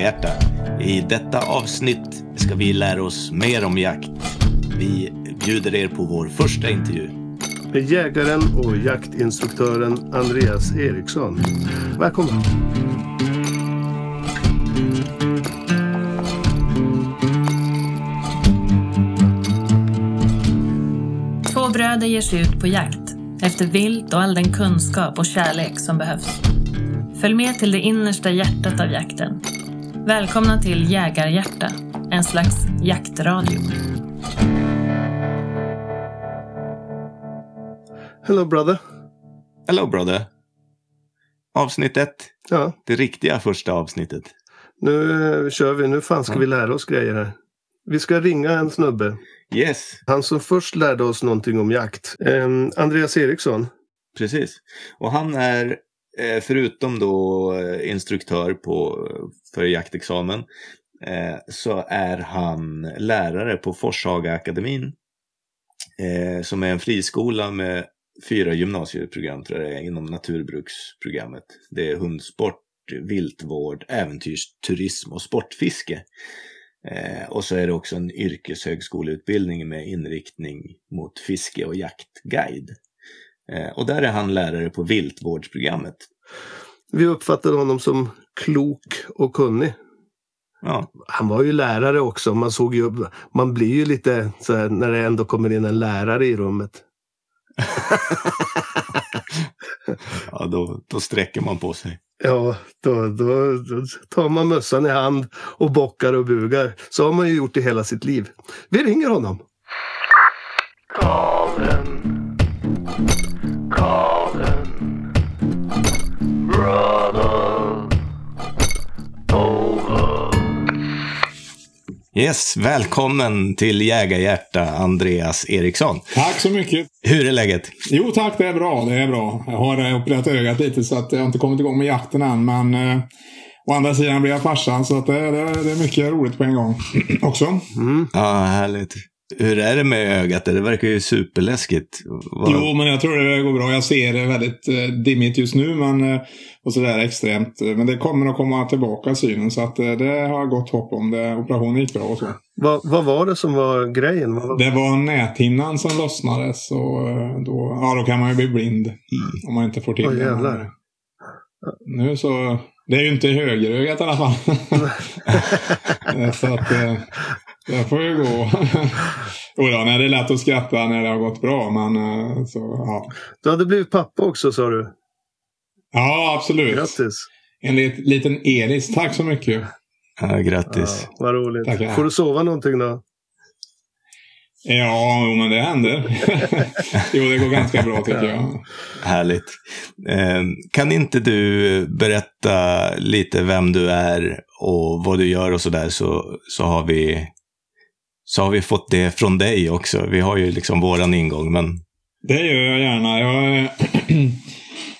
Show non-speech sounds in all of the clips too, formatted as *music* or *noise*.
Jägarhjärta. I detta avsnitt ska vi lära oss mer om jakt. Vi bjuder er på vår första intervju. Med jägaren och jaktinstruktören Andreas Eriksson. Välkommen! Två bröder ger sig ut på jakt efter vilt och all den kunskap och kärlek som behövs. Följ med till det innersta hjärtat av jakten. Välkomna till Jägarhjärta, en slags jaktradio. Hello brother! Hello brother. Avsnitt ett. Ja, Det riktiga första avsnittet. nu eh, kör vi. Nu fan ska vi lära oss grejer här. Vi ska ringa en snubbe. Yes, Han som först lärde oss någonting om jakt. Andreas Eriksson. precis. Och han är, Eh, förutom då eh, instruktör på, för jaktexamen, eh, så är han lärare på Forshaga-akademin. Som är en friskola med fyra gymnasieprogram tror jag det är, inom naturbruksprogrammet. Det är hundsport, viltvård, äventyrsturism och sportfiske. Eh, och så är det också en yrkeshögskoleutbildning med inriktning mot fiske och jaktguide. Eh, och där är han lärare på viltvårdsprogrammet. Vi uppfattade honom som klok och kunnig. Ja, Han var ju lärare också. Man, såg ju, man blir ju lite så här, när det ändå kommer in en lärare i rummet. *laughs* ja då, då sträcker man på sig. Ja, då, då, då tar man mössan i hand och bockar och bugar. Så har man ju gjort det hela sitt liv. Vi ringer honom. Karlen. Karlen. Yes, välkommen till Jägarhjärta, Andreas Eriksson. Tack så mycket. Hur är läget? Jo tack, det är bra. Det är bra. Jag har eh, opererat ögat lite så att jag inte kommit igång med jakten än. Men eh, å andra sidan blir jag farsan så att det, det, det är mycket roligt på en gång *clears throat* också. Ja, härligt. Hur är det med ögat? Det verkar ju superläskigt. Vad- Jo, men jag tror det går bra. Jag ser det väldigt eh, dimmigt just nu men, eh, och sådär extremt. Men det kommer att komma tillbaka synen så att eh, det har jag gott hopp om. Det, operationen gick bra och så. Vad, vad var det som var grejen? Vad var... Det var näthinnan som lossnade så eh, då, ja, då kan man ju bli blind. Om man inte får till Åh, det. Nu så... Det är ju inte högerögat i alla fall. *laughs* *laughs* så att eh, det får ju gå. *laughs* Jo då, nej, det är lätt att skratta när det har gått bra. Men eh, så, ja. Du hade blivit pappa också sa du. ja, absolut. Grattis! En lit, liten Elis. Tack så mycket. Ja, grattis. Ja, vad roligt. Tackar. Får du sova någonting då? Ja, jo, men det händer. *laughs* jo, det går ganska bra tycker jag. Härligt. Eh, kan inte du berätta lite vem du är och vad du gör och sådär så, så, har vi, så har vi fått det från dig också. Vi har ju liksom våran ingång, men Det gör jag gärna. Jag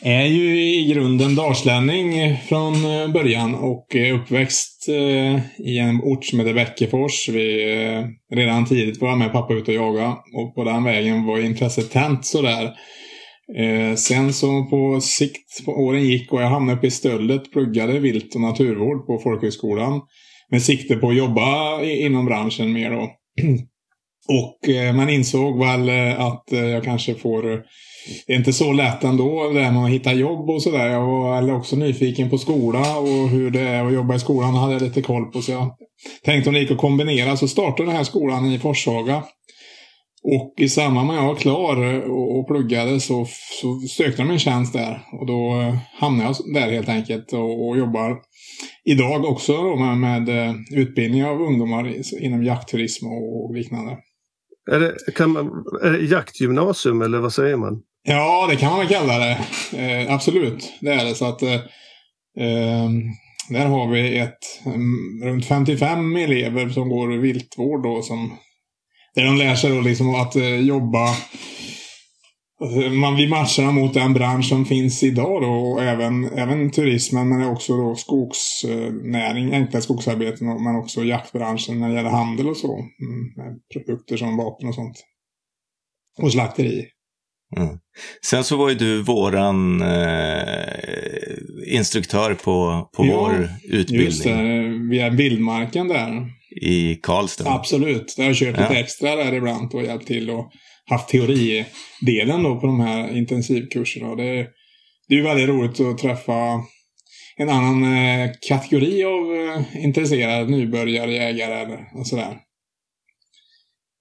är ju i grunden dalslänning från eh, början och är uppväxt eh, i en ort som heter Bäckefors. Vi eh, redan tidigt var med pappa ut och jaga och på den vägen var intresset tänt sådär. Sen så på sikt, på åren gick och jag hamnade uppe i Stöllet, pluggade vilt och naturvård på folkhögskolan. Med sikte på att jobba inom branschen mer då. Och eh, man insåg väl eh, att eh, jag kanske får... Det är inte så lätt ändå det här med att hitta jobb och sådär. Jag var också nyfiken på skola och hur det är att jobba i skolan hade jag lite koll på. Så jag tänkte om det gick att kombinera så startade den här skolan i Forshaga. Och i samband med att jag var klar och, och pluggade så, så sökte de en tjänst där. Och då eh, hamnade jag där helt enkelt och, och jobbar idag också då med, med eh, utbildning av ungdomar inom jaktturism och, liknande. Är det, kan man, är det jaktgymnasium eller vad säger man? Ja, det kan man kalla det. Eh, absolut, det är det. Så att, eh, eh, där har vi ett mm, runt 55 elever som går viltvård då, som, där de lär sig då liksom att eh, jobba man, vi matchar mot den bransch som finns idag då, och även, även turismen men också då skogsnäring, enkla skogsarbeten men också jaktbranschen när det gäller handel och så. Mm, produkter som vapen och sånt. Och slakteri. Mm. Sen så var ju du våran eh, instruktör på, på Ja, vår utbildning. Just det. via vildmarken där. I Karlstad. Absolut. Där har jag kört Ja. lite extra där ibland och hjälpt till och haft teoridelen då på de här intensivkurserna. Och det, det är ju väldigt roligt att träffa en annan eh, kategori av eh, intresserade nybörjare, jägare eller och sådär.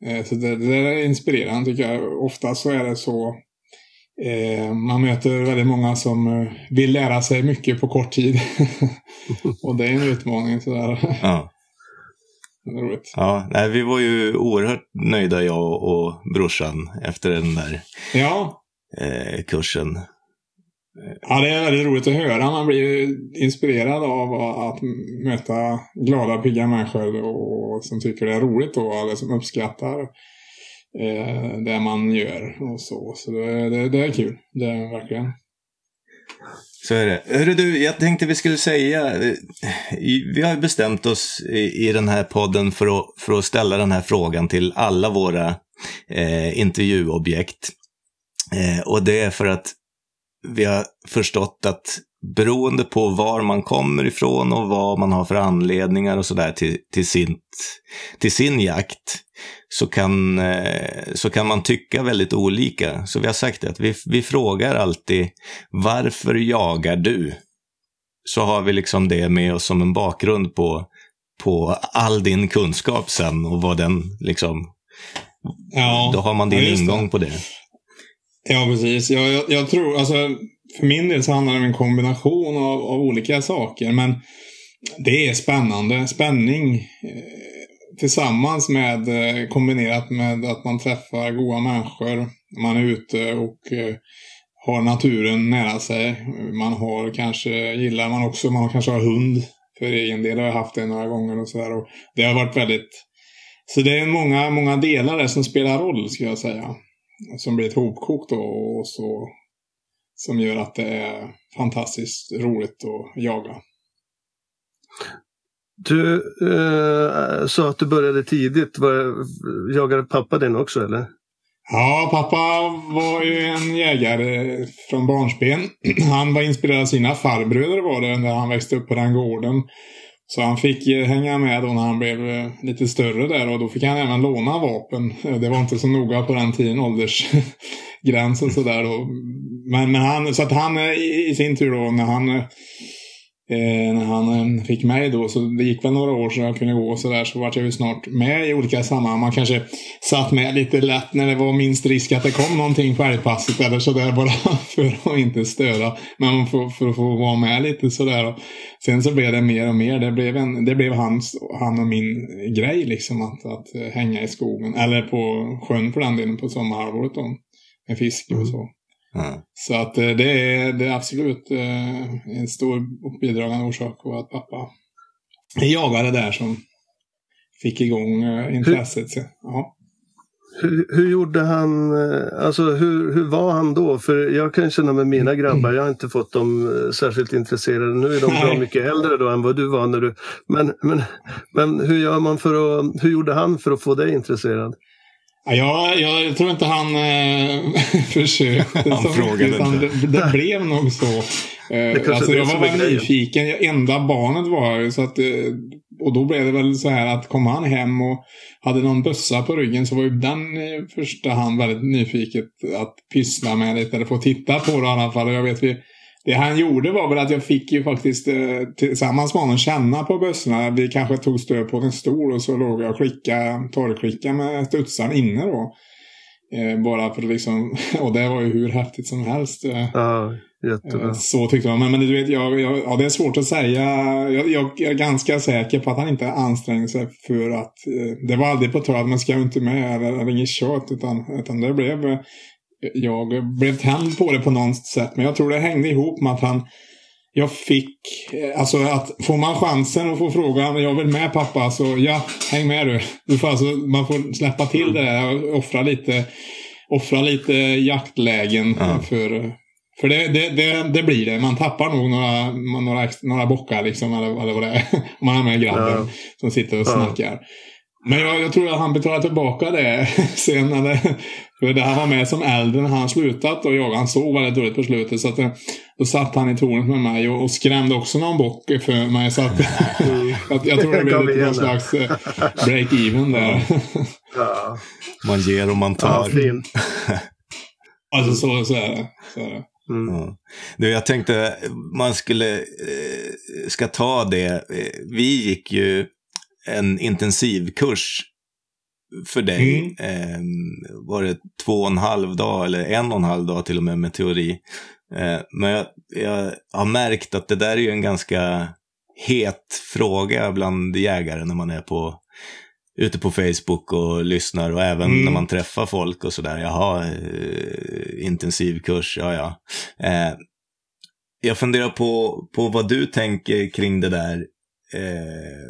Eh, så det, det är inspirerande tycker jag. Ofta så är det så eh, man möter väldigt många som eh, vill lära sig mycket på kort tid. *laughs* och det är en utmaning sådär. Ja. Roligt. Ja, nej, vi var ju oerhört nöjda jag och brorsan efter den där Ja, eh, kursen. Ja, det är väldigt roligt att höra. Man blir ju inspirerad av att möta glada, pigga människor och som tycker det är roligt då, eller som uppskattar eh, det man gör och så. Så det, det, det är kul. Det är verkligen. Så är det. Hörru du, jag tänkte vi skulle säga, vi har bestämt oss i, i den här podden för att, för att ställa den här frågan till alla våra eh, intervjuobjekt. Eh, och det är för att vi har förstått att beroende på var man kommer ifrån och vad man har för anledningar och sådär till, till, sin, till sin jakt, så kan, eh, så kan man tycka väldigt olika. Så vi har sagt att vi, vi frågar alltid varför jagar du? Så har vi liksom det med oss som en bakgrund på, på all din kunskap sen och vad den liksom, Ja, då har man din ja, just det. ingång på det. Ja, precis. Jag, jag, jag tror, alltså, för min del så handlar det om en kombination av, av olika saker. Men det är spännande. Spänning eh, tillsammans med, eh, kombinerat med att man träffar goda människor. Man är ute och eh, har naturen nära sig. Man har kanske, gillar man också, man kanske har hund. För egen del har jag haft det några gånger och sådär. Och Det har varit väldigt så det är många, många delar där som spelar roll, skulle jag säga. Som blir ett hopkok då och så. Som gör att det är fantastiskt roligt att jaga. Du eh, sa att du började tidigt. Var, jagade pappa din också eller? Ja, pappa var ju en jägare från barnsben. *clears throat* Han var inspirerad av sina farbröder var det när han växte upp på den gården. Så han fick eh, hänga med då när han blev eh, lite större där och då fick han även låna vapen. Eh, Det var inte så noga på den tiden, åldersgräns och sådär. Men, men han, så att han eh, i, i sin tur då när han eh, när han eh, fick mig då, så det gick väl några år så jag kunde gå och sådär, så vart jag ju snart med i olika sammanhang. Man kanske satt med lite lätt när det var minst risk att det kom någonting på älgpasset eller sådär *laughs* bara för att inte störa. Men för, för att få vara med lite sådär. Och sen så blev det mer och mer. Det blev, en, det blev hans, han och min grej liksom att, att eh, hänga i skogen. Eller på sjön för den delen på sommarhalvåret då. Med fiske och så. Så att eh, det är, det är absolut eh, en stor och bidragande orsak på att pappa jagade där som fick igång eh, intresset. Så, ja. Hur, hur gjorde han, alltså hur, hur var han då? För jag kan känna med mina grabbar, jag har inte fått dem särskilt intresserade. Nu är de bra mycket äldre då än vad du var när du... Men, men, men hur gör man för att, hur gjorde han för att få dig intresserad? Ja, jag, jag tror inte han eh, *laughs* försökte Han frågade utan inte. det, det blev nog så. Eh, alltså, jag var grejen. nyfiken. Jag, enda barnet var så att eh, Och då blev det väl så här att kom han hem och hade någon bössa på ryggen så var ju den i första hand väldigt nyfiket att pyssla med lite eller få titta på det i alla fall. Och jag vet vi det han gjorde var väl att jag fick ju faktiskt eh, tillsammans med honom känna på bössorna. Vi kanske tog stöd på en stol och så låg jag och klicka, torrklicka med studsaren inne då. Eh, bara för att liksom, *laughs* och det var ju hur häftigt som helst. Eh, Ja, jättebra. Så tyckte jag. Men, men du vet, jag, jag, ja, det är svårt att säga. Jag, jag är ganska säker på att han inte ansträngde sig för att... Eh, det var aldrig på tal att man ska inte med eller, eller inget kött. Utan, utan det blev... Jag blev tänd på det på något sätt. Men jag tror det hängde ihop med att han... Jag fick... eh, Alltså att får man chansen att få frågan jag vill med pappa så ja, häng med du. du får alltså, man får släppa till det där och offra lite, offra lite jaktlägen Ja. för, för det, det, det, det blir det. Man tappar nog några, några, några bockar liksom, eller, eller vad det är. *laughs* Om man har med grabben Ja. som sitter och snackar. Men jag, jag tror att han betalar tillbaka det *laughs* sen. Eller, För det här var med som äldre när han slutat och jag. Han såg väldigt dåligt på slutet. Så att, eh, då satt han i tornet med mig och, och skrämde också någon bock för mig. Så att, *laughs* jag, jag tror det blev lite någon slags eh, break-even där. Ja, Man ger och man ja tar. fint. *laughs* alltså så, så är det. Så är det. Mm. Ja. Du, jag tänkte man skulle, eh, ska ta det. Vi gick ju en intensivkurs för dig. Mm. Eh, var det två och en halv dag eller en och en halv dag till och med med teori. Eh, men jag, jag har märkt att det där är ju en ganska het fråga bland jägare när man är på ute på Facebook och lyssnar och även Mm. när man träffar folk och sådär. Jaha, eh, intensivkurs, ja ja. Eh, jag funderar på, på vad du tänker kring det där. Eh,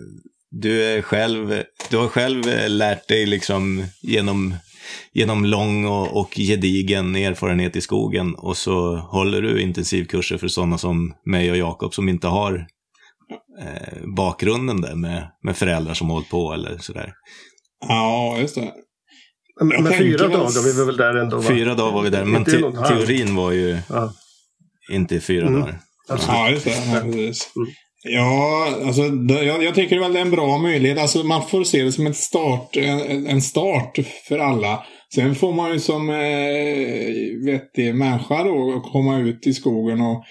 du, är själv, du har själv eh, lärt dig liksom genom, genom lång och, och gedigen erfarenhet i skogen och så håller du intensivkurser för sådana som mig och Jakob som inte har eh, bakgrunden där med, med föräldrar som hållit på eller sådär. Ja, just det. Men, men fyra dagar, vi var väl där ändå? Va? Fyra dagar var vi där, men te teorin var ju Ja, inte i fyra Mm. dagar. absolut. Ja, just det. Ja, precis. Mm. Ja, alltså, jag, jag tycker väl det är en bra möjlighet. Alltså, man får se det som ett start, en, en start för alla. Sen får man ju som eh, vettig människa då komma ut i skogen och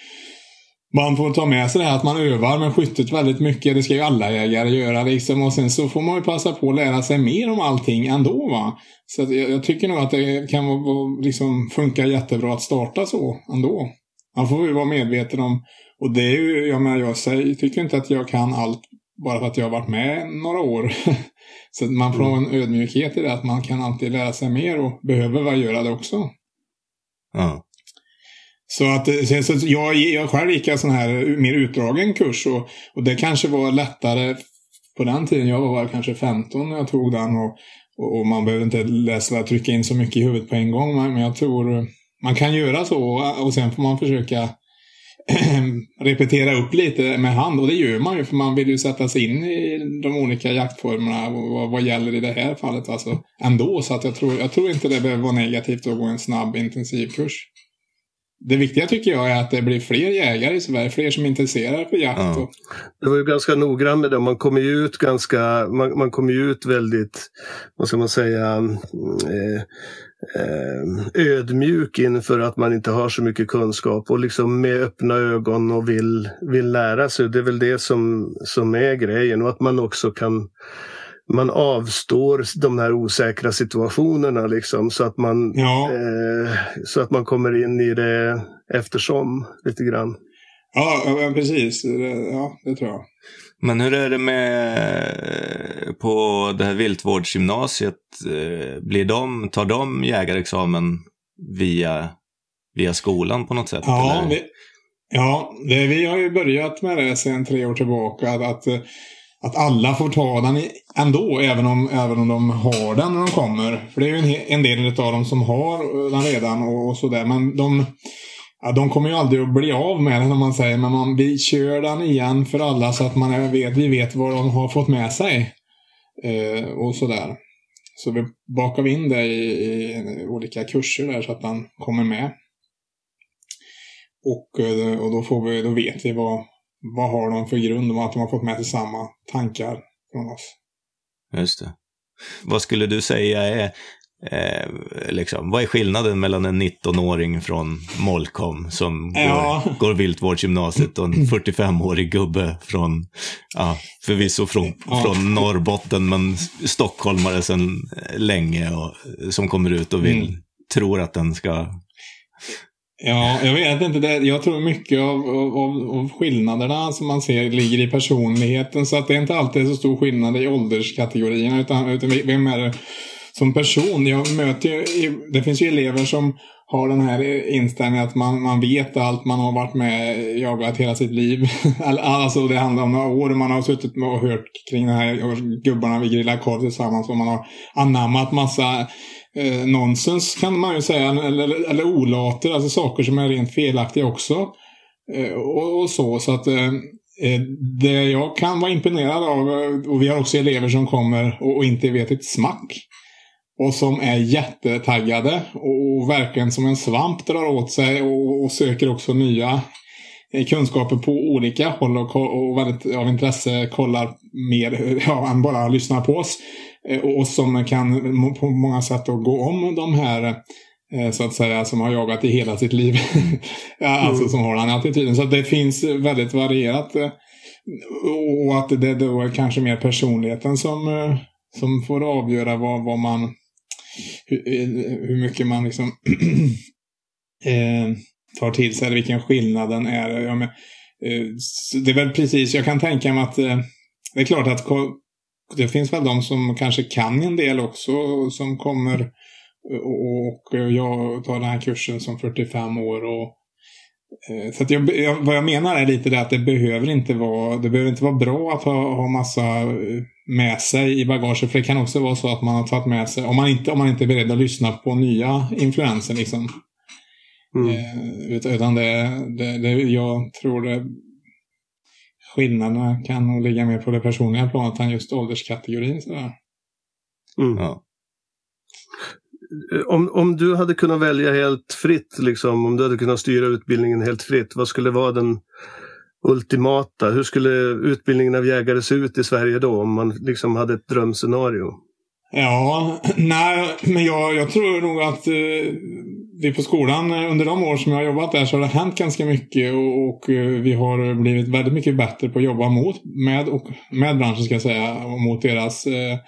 man får ta med sig det här att man övar med skyttet väldigt mycket. Det ska ju alla jägare göra liksom. Och sen så får man ju passa på att lära sig mer om allting ändå va. Så att jag, jag tycker nog att det kan vara- liksom, funka jättebra att starta så ändå. Man får ju vara medveten om och det är ju, jag menar, jag säger, tycker inte att jag kan allt bara för att jag har varit med några år. *laughs* så man får ha en ödmjukhet i det, att man kan alltid lära sig mer och behöver väl göra det också. Ja. Så att, så jag, jag själv gick en sån här mer utdragen kurs och, och det kanske var lättare på den tiden. Jag var kanske 15 när jag tog den och, och, och man behöver inte läsa trycka in så mycket i huvudet på en gång. Men men jag tror man kan göra så och sen får man försöka *clears throat* repetera upp lite med hand. Och det gör man ju för man vill ju sätta sig in i de olika jaktformerna vad, vad gäller i det här fallet. Alltså ändå. Så att jag tror, jag tror inte det behöver vara negativt att gå en snabb intensivkurs. Det viktiga tycker jag är att det blir fler jägare i Sverige, fler som är intresserade för jakt. Ja. Och, Det var ju ganska noggrann med det. Man kommer ju ut ganska, man, man kommer ju ut väldigt, vad ska man säga, eh, eh, ödmjuk inför att man inte har så mycket kunskap och liksom med öppna ögon och vill, vill lära sig. Det är väl det som, som är grejen och att man också kan man avstår de här osäkra situationerna liksom så att man, ja, eh, så att man kommer in i det eftersom lite grann. ja, ja, precis. Ja, det tror jag. Men hur är det med på det här viltvårdsgymnasiet? eh, Blir de, tar de jägarexamen via, via skolan på något sätt? Ja, eller? vi, ja det, vi har ju börjat med det sedan tre år tillbaka. Att, att, eh, att alla får ta den ändå, även om, även om de har den när de kommer. För det är ju en, en del av dem som har den redan och, och sådär. Men de, ja, de kommer ju aldrig att bli av med den om man säger. Men man, vi kör den igen för alla så att man är- vet, vi vet vad de har fått med sig. Eh, och sådär. Så vi bakar vi in det i, i olika kurser där så att den kommer med. Och, eh, och då, får vi, då vet vi vad, vad har de för grund och att de har fått med sig samma tankar från oss. Just det. Vad skulle du säga är, eh, liksom, vad är skillnaden mellan en 19-åring från Molkom som Ja. går, går viltvårdsgymnasiet och en *clears throat* 45-årig gubbe från, ja, förvisso från, Ja. från Norrbotten, men stockholmare sedan länge och som kommer ut och vill, Mm. tror att den ska Ja, jag vet inte. Det, jag tror mycket av, av, av- skillnaderna som man ser ligger i personligheten. Så att det är inte alltid så stor skillnad i ålderskategorierna. Utan, utan vem är det som person? Jag möter ju, det finns ju elever som har den här inställningen att man, man vet allt, man har varit med jagat hela sitt liv. *laughs* alltså det handlar om några år man har suttit och hört kring de här gubbarna vi grillar korv tillsammans och man har anammat massa eh, nonsens kan man ju säga, eller, eller olater, alltså saker som är rent felaktiga också. Eh, och, och så, så att eh, eh det jag kan vara imponerad av, eh, och vi har också elever som kommer och, och inte vet ett smack. och som är jättetaggade och verkligen som en svamp drar åt sig och, och söker också nya eh, kunskaper på olika håll och, och väldigt av intresse kollar mer *laughs* ja, än bara lyssnar på oss. Eh, och som kan på många sätt då gå om de här eh, så att säga som har jagat i hela sitt liv. *laughs* alltså mm. som har den attityden. Så det finns väldigt varierat. Och att det då är kanske mer personligheten som, som får avgöra vad, vad man hur, hur mycket man liksom *clears throat* eh, tar till sig, eller vilken skillnaden är. Ja, men, eh, det är väl precis, jag kan tänka mig att eh, det är klart att det finns väl de som kanske kan en del också som kommer och, jag tar den här kursen som 45 år och eh, så att jag, jag, vad jag menar är lite det att det behöver inte vara, det behöver inte vara bra att ha, ha massa eh, med sig i bagaget. För det kan också vara så att man har tagit med sig, om man inte, om man inte är beredd att lyssna på nya influenser liksom. Mm. Eh, utan det, det, det, jag tror det skillnaderna kan nog ligga mer på det personliga planet än just ålderskategorin. Sådär. Mm. Ja. Om, om du hade kunnat välja helt fritt, liksom, om du hade kunnat styra utbildningen helt fritt, vad skulle vara den ultimata? Hur skulle utbildningen av jägare se ut i Sverige då om man liksom hade ett drömscenario? Ja, *clears throat* nej, men jag, jag tror nog att eh, vi på skolan eh, under de år som jag har jobbat där så har det hänt ganska mycket och, och eh, vi har eh, blivit väldigt mycket bättre på att jobba mot, med, och, med branschen ska jag säga, och mot deras eh,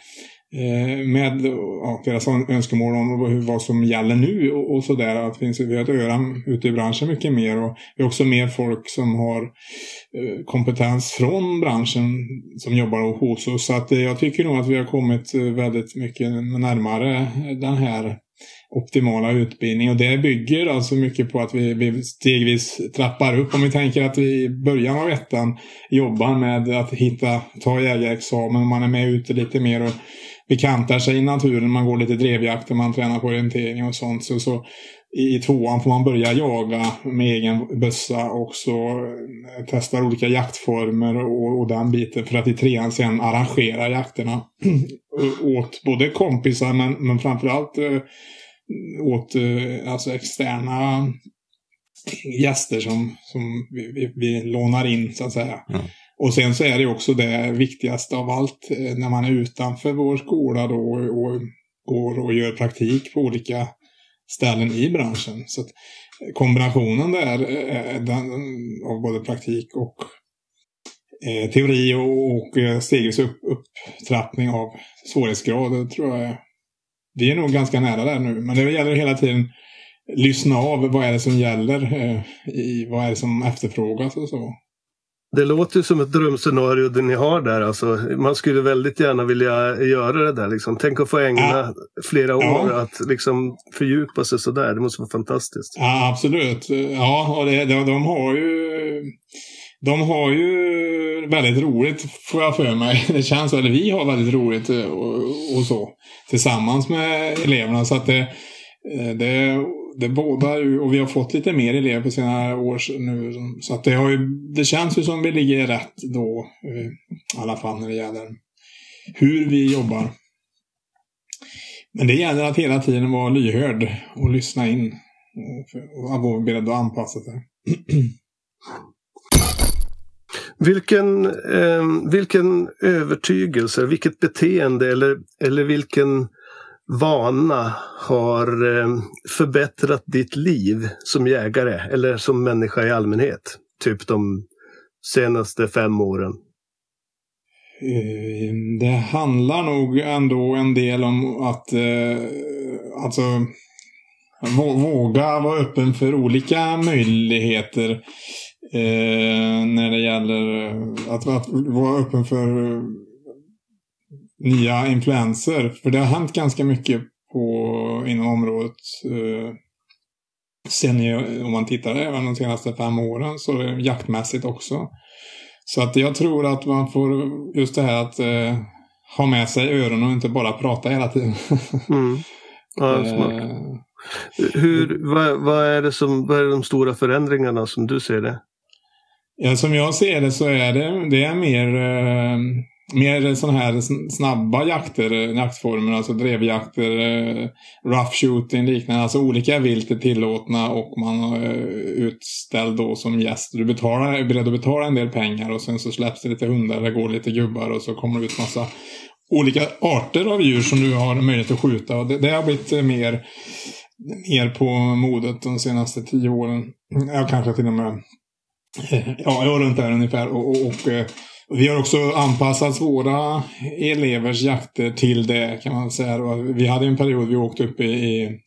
med ja, deras önskemål om vad som gäller nu och, och sådär. vi har ett öra ute i branschen mycket mer och vi har också mer folk som har eh, kompetens från branschen som jobbar hos oss. Så att, eh, jag tycker nog att vi har kommit väldigt mycket närmare den här optimala utbildning och det bygger alltså mycket på att vi, vi stegvis trappar upp. Om vi tänker att vi i början av ettan jobbar med att hitta, ta jägarexamen, man är med ute lite mer och bekantar sig i naturen. Man går lite drevjakt och man tränar på orientering och sånt. Så, så i, tvåan får man börja jaga med egen bössa och så eh, testar olika jaktformer och, och den biten för att i trean sen arrangera jakterna *clears throat* åt både kompisar men, men framförallt eh, åt eh, alltså externa gäster som, som vi, vi, vi lånar in så att säga. Mm. Och sen så är det också det viktigaste av allt eh, när man är utanför vår skola då och går och gör praktik på olika ställen i branschen. Så kombinationen där eh, den, av både praktik och eh, teori och, och stegvis upp, upptrappning av svårighetsgrad tror jag vi är nog ganska nära där nu. Men det gäller hela tiden lyssna av vad är det som gäller, eh, i, vad är det som efterfrågas och så. Det låter ju som ett drömscenario det ni har där. Alltså, man skulle väldigt gärna vilja göra det där. Liksom. Tänk att få ägna ja. flera år ja. att liksom, fördjupa sig sådär. Det måste vara fantastiskt. Ja, absolut. Ja, och det, de, de har ju... De har ju väldigt roligt, får jag för mig. Det känns, eller vi har väldigt roligt eh, och, och så. Tillsammans med eleverna. Så att det, eh, det det bådar ju, och vi har fått lite mer elever på senare år nu. Så att det, har ju, det känns ju som vi ligger rätt då. Eh, I alla fall när det gäller hur vi jobbar. Men det gäller att hela tiden vara lyhörd och lyssna in. Och vara beredd att anpassa sig. *clears throat* Vilken, eh, vilken övertygelse, vilket beteende eller, eller vilken vana har eh, förbättrat ditt liv som jägare eller som människa i allmänhet? Typ de senaste fem åren? Eh, det handlar nog ändå en del om att eh, alltså våga vara öppen för olika möjligheter eh, när det gäller att, att vara öppen för nya influenser. För det har hänt ganska mycket på, inom området. Eh, sen om man tittar även de senaste fem åren så är jaktmässigt också. Så att jag tror att man får just det här att eh, ha med sig öronen och inte bara prata hela tiden. mm. *laughs* Ja, smart. Eh, Hur, vad, vad, är det som, vad är de stora förändringarna som du ser det? Ja, som jag ser det så är det, det är mer eh, mer sådana här snabba jakter, eh, jaktformer, alltså drevjakter, eh, rough shooting liknande. Alltså olika vilt är tillåtna och man är utställd då som gäst. Du betalar, är beredd att betala en del pengar och sen så släpps det lite hundar, det går lite gubbar och så kommer det ut massa olika arter av djur som du har möjlighet att skjuta. Och det, det har blivit eh, mer, mer på modet de senaste tio åren. Ja, kanske till och med *laughs* ja, runt där ungefär. och, och, och eh, vi har också anpassat våra elevers jakter till det kan man säga. Vi hade en period vi åkte upp i, i,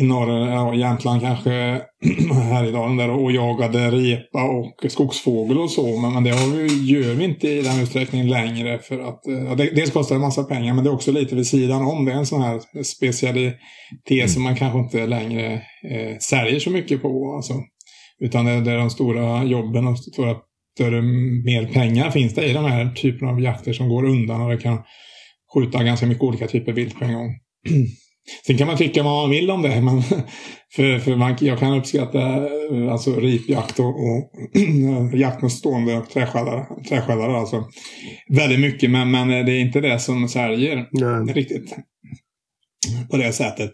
i norra ja, Jämtland kanske, *clears throat* här i dalen där och jagade repa och skogsfågel och så. Men, men det vi, gör vi inte i den utsträckningen längre för att eh, ja, det, dels kostar det en massa pengar men det är också lite vid sidan om. Det är en sån här specialitet som man kanske inte längre eh, säljer så mycket på. Alltså. Utan det, är de stora jobben och stora större, mer pengar finns det i de här typen av jakter som går undan och det kan skjuta ganska mycket olika typer vilt på en gång. *clears throat* Sen kan man tycka vad man vill om det, men *laughs* för, för man, jag kan uppskatta eh, alltså ripjakt och, och *clears throat* jakt med stående träskällare, träskällare alltså, väldigt mycket, men, men det är inte det som säljer Nej. riktigt på det sättet.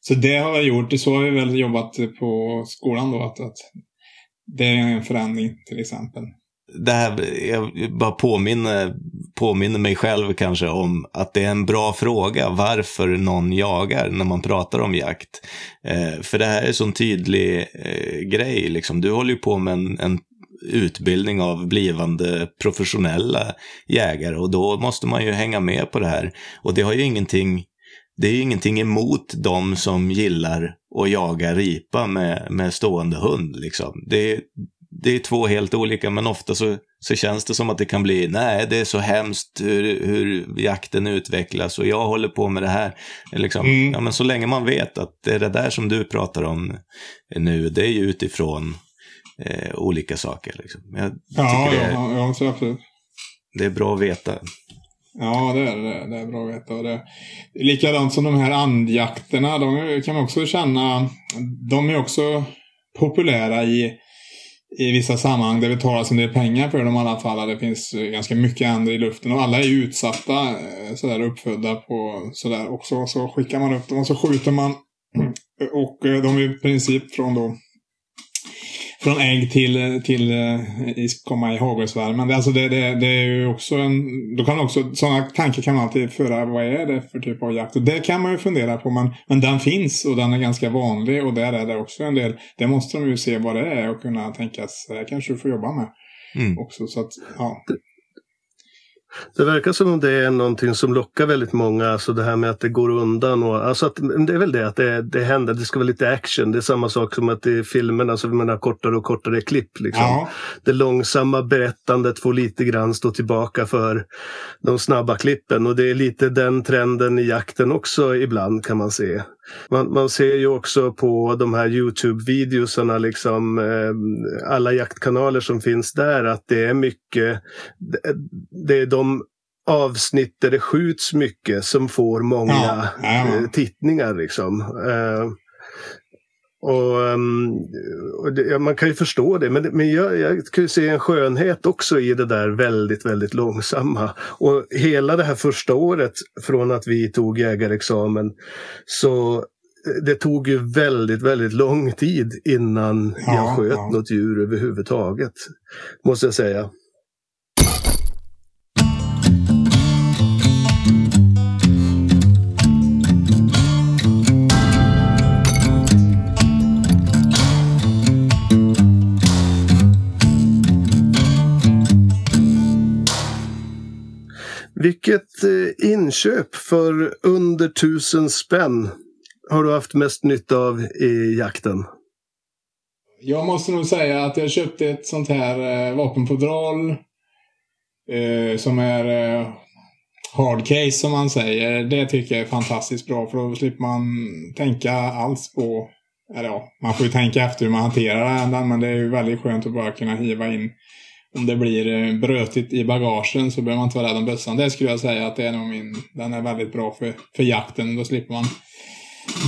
Så det har jag gjort, så har vi väl jobbat på skolan då, att, att det är en förändring till exempel. Det här, jag bara påminner, påminner mig själv kanske om att det är en bra fråga varför någon jagar när man pratar om jakt. Eh, för det här är en sån tydlig eh, grej, liksom. du håller ju på med en, en utbildning av blivande professionella jägare och då måste man ju hänga med på det här. Och det har ju ingenting det är ingenting emot de som gillar att jaga ripa med, med stående hund. Liksom. Det, det är två helt olika, men ofta så, så känns det som att det kan bli, nej, det är så hemskt hur, hur jakten utvecklas och jag håller på med det här. Liksom, mm. ja, men så länge man vet att det är det där som du pratar om nu, det är ju utifrån eh, olika saker. Liksom. Jag ja, det är, ja, ja, absolut. Det är bra att veta. Ja, det är det. Det är bra att veta. Det likadant som de här andjakterna. De kan man också känna. De är också populära i, i vissa sammanhang där det betalas en del pengar för dem i alla fall. Det finns ganska mycket andra i luften och alla är utsatta. Eh, sådär uppfödda på sådär också. Så skickar man upp dem och så skjuter man. Och eh, de är i princip från då från ägg till, till eh, komma i hagelsvärmen. Alltså det, det, det är ju också en... Då kan också, sådana tankar kan man alltid föra. Vad är det för typ av jakt? Och det kan man ju fundera på. Men, men den finns och den är ganska vanlig. Och där är det också en del. Det måste de ju se vad det är och kunna tänka sig. Det kanske du får jobba med. Mm. Också, så att, ja. Det verkar som om det är någonting som lockar väldigt många, alltså det här med att det går undan. Och, alltså att, det är väl det att det, det händer, det ska vara lite action. Det är samma sak som att i filmerna så man har kortare och kortare klipp. Liksom. Ja. Det långsamma berättandet får lite grann stå tillbaka för de snabba klippen och det är lite den trenden i jakten också ibland kan man se. Man, man ser ju också på de här Youtube-videosarna, liksom, eh, alla jaktkanaler som finns där, att det är mycket, det, det är de avsnitt där det skjuts mycket som får många ja, ja. Eh, tittningar. Liksom. Och, um, och det, ja, man kan ju förstå det, men, men jag, jag kan ju se en skönhet också i det där väldigt, väldigt långsamma. Och hela det här första året från att vi tog jägarexamen så eh, det tog ju väldigt, väldigt lång tid innan ja, jag sköt ja. något djur överhuvudtaget. Måste jag säga. Vilket eh, inköp för under tusen spänn har du haft mest nytta av i jakten? Jag måste nog säga att jag köpte ett sånt här eh, vapenfodral eh, som är eh, hard case som man säger. Det tycker jag är fantastiskt bra för då slipper man tänka alls på eller ja, man får ju tänka efter hur man hanterar den men det är ju väldigt skönt att bara kunna hiva in om det blir eh, brötigt i bagagen så behöver man inte vara rädd om bössan. Det skulle jag säga att det är nog min, den är väldigt bra för, för jakten. Då slipper man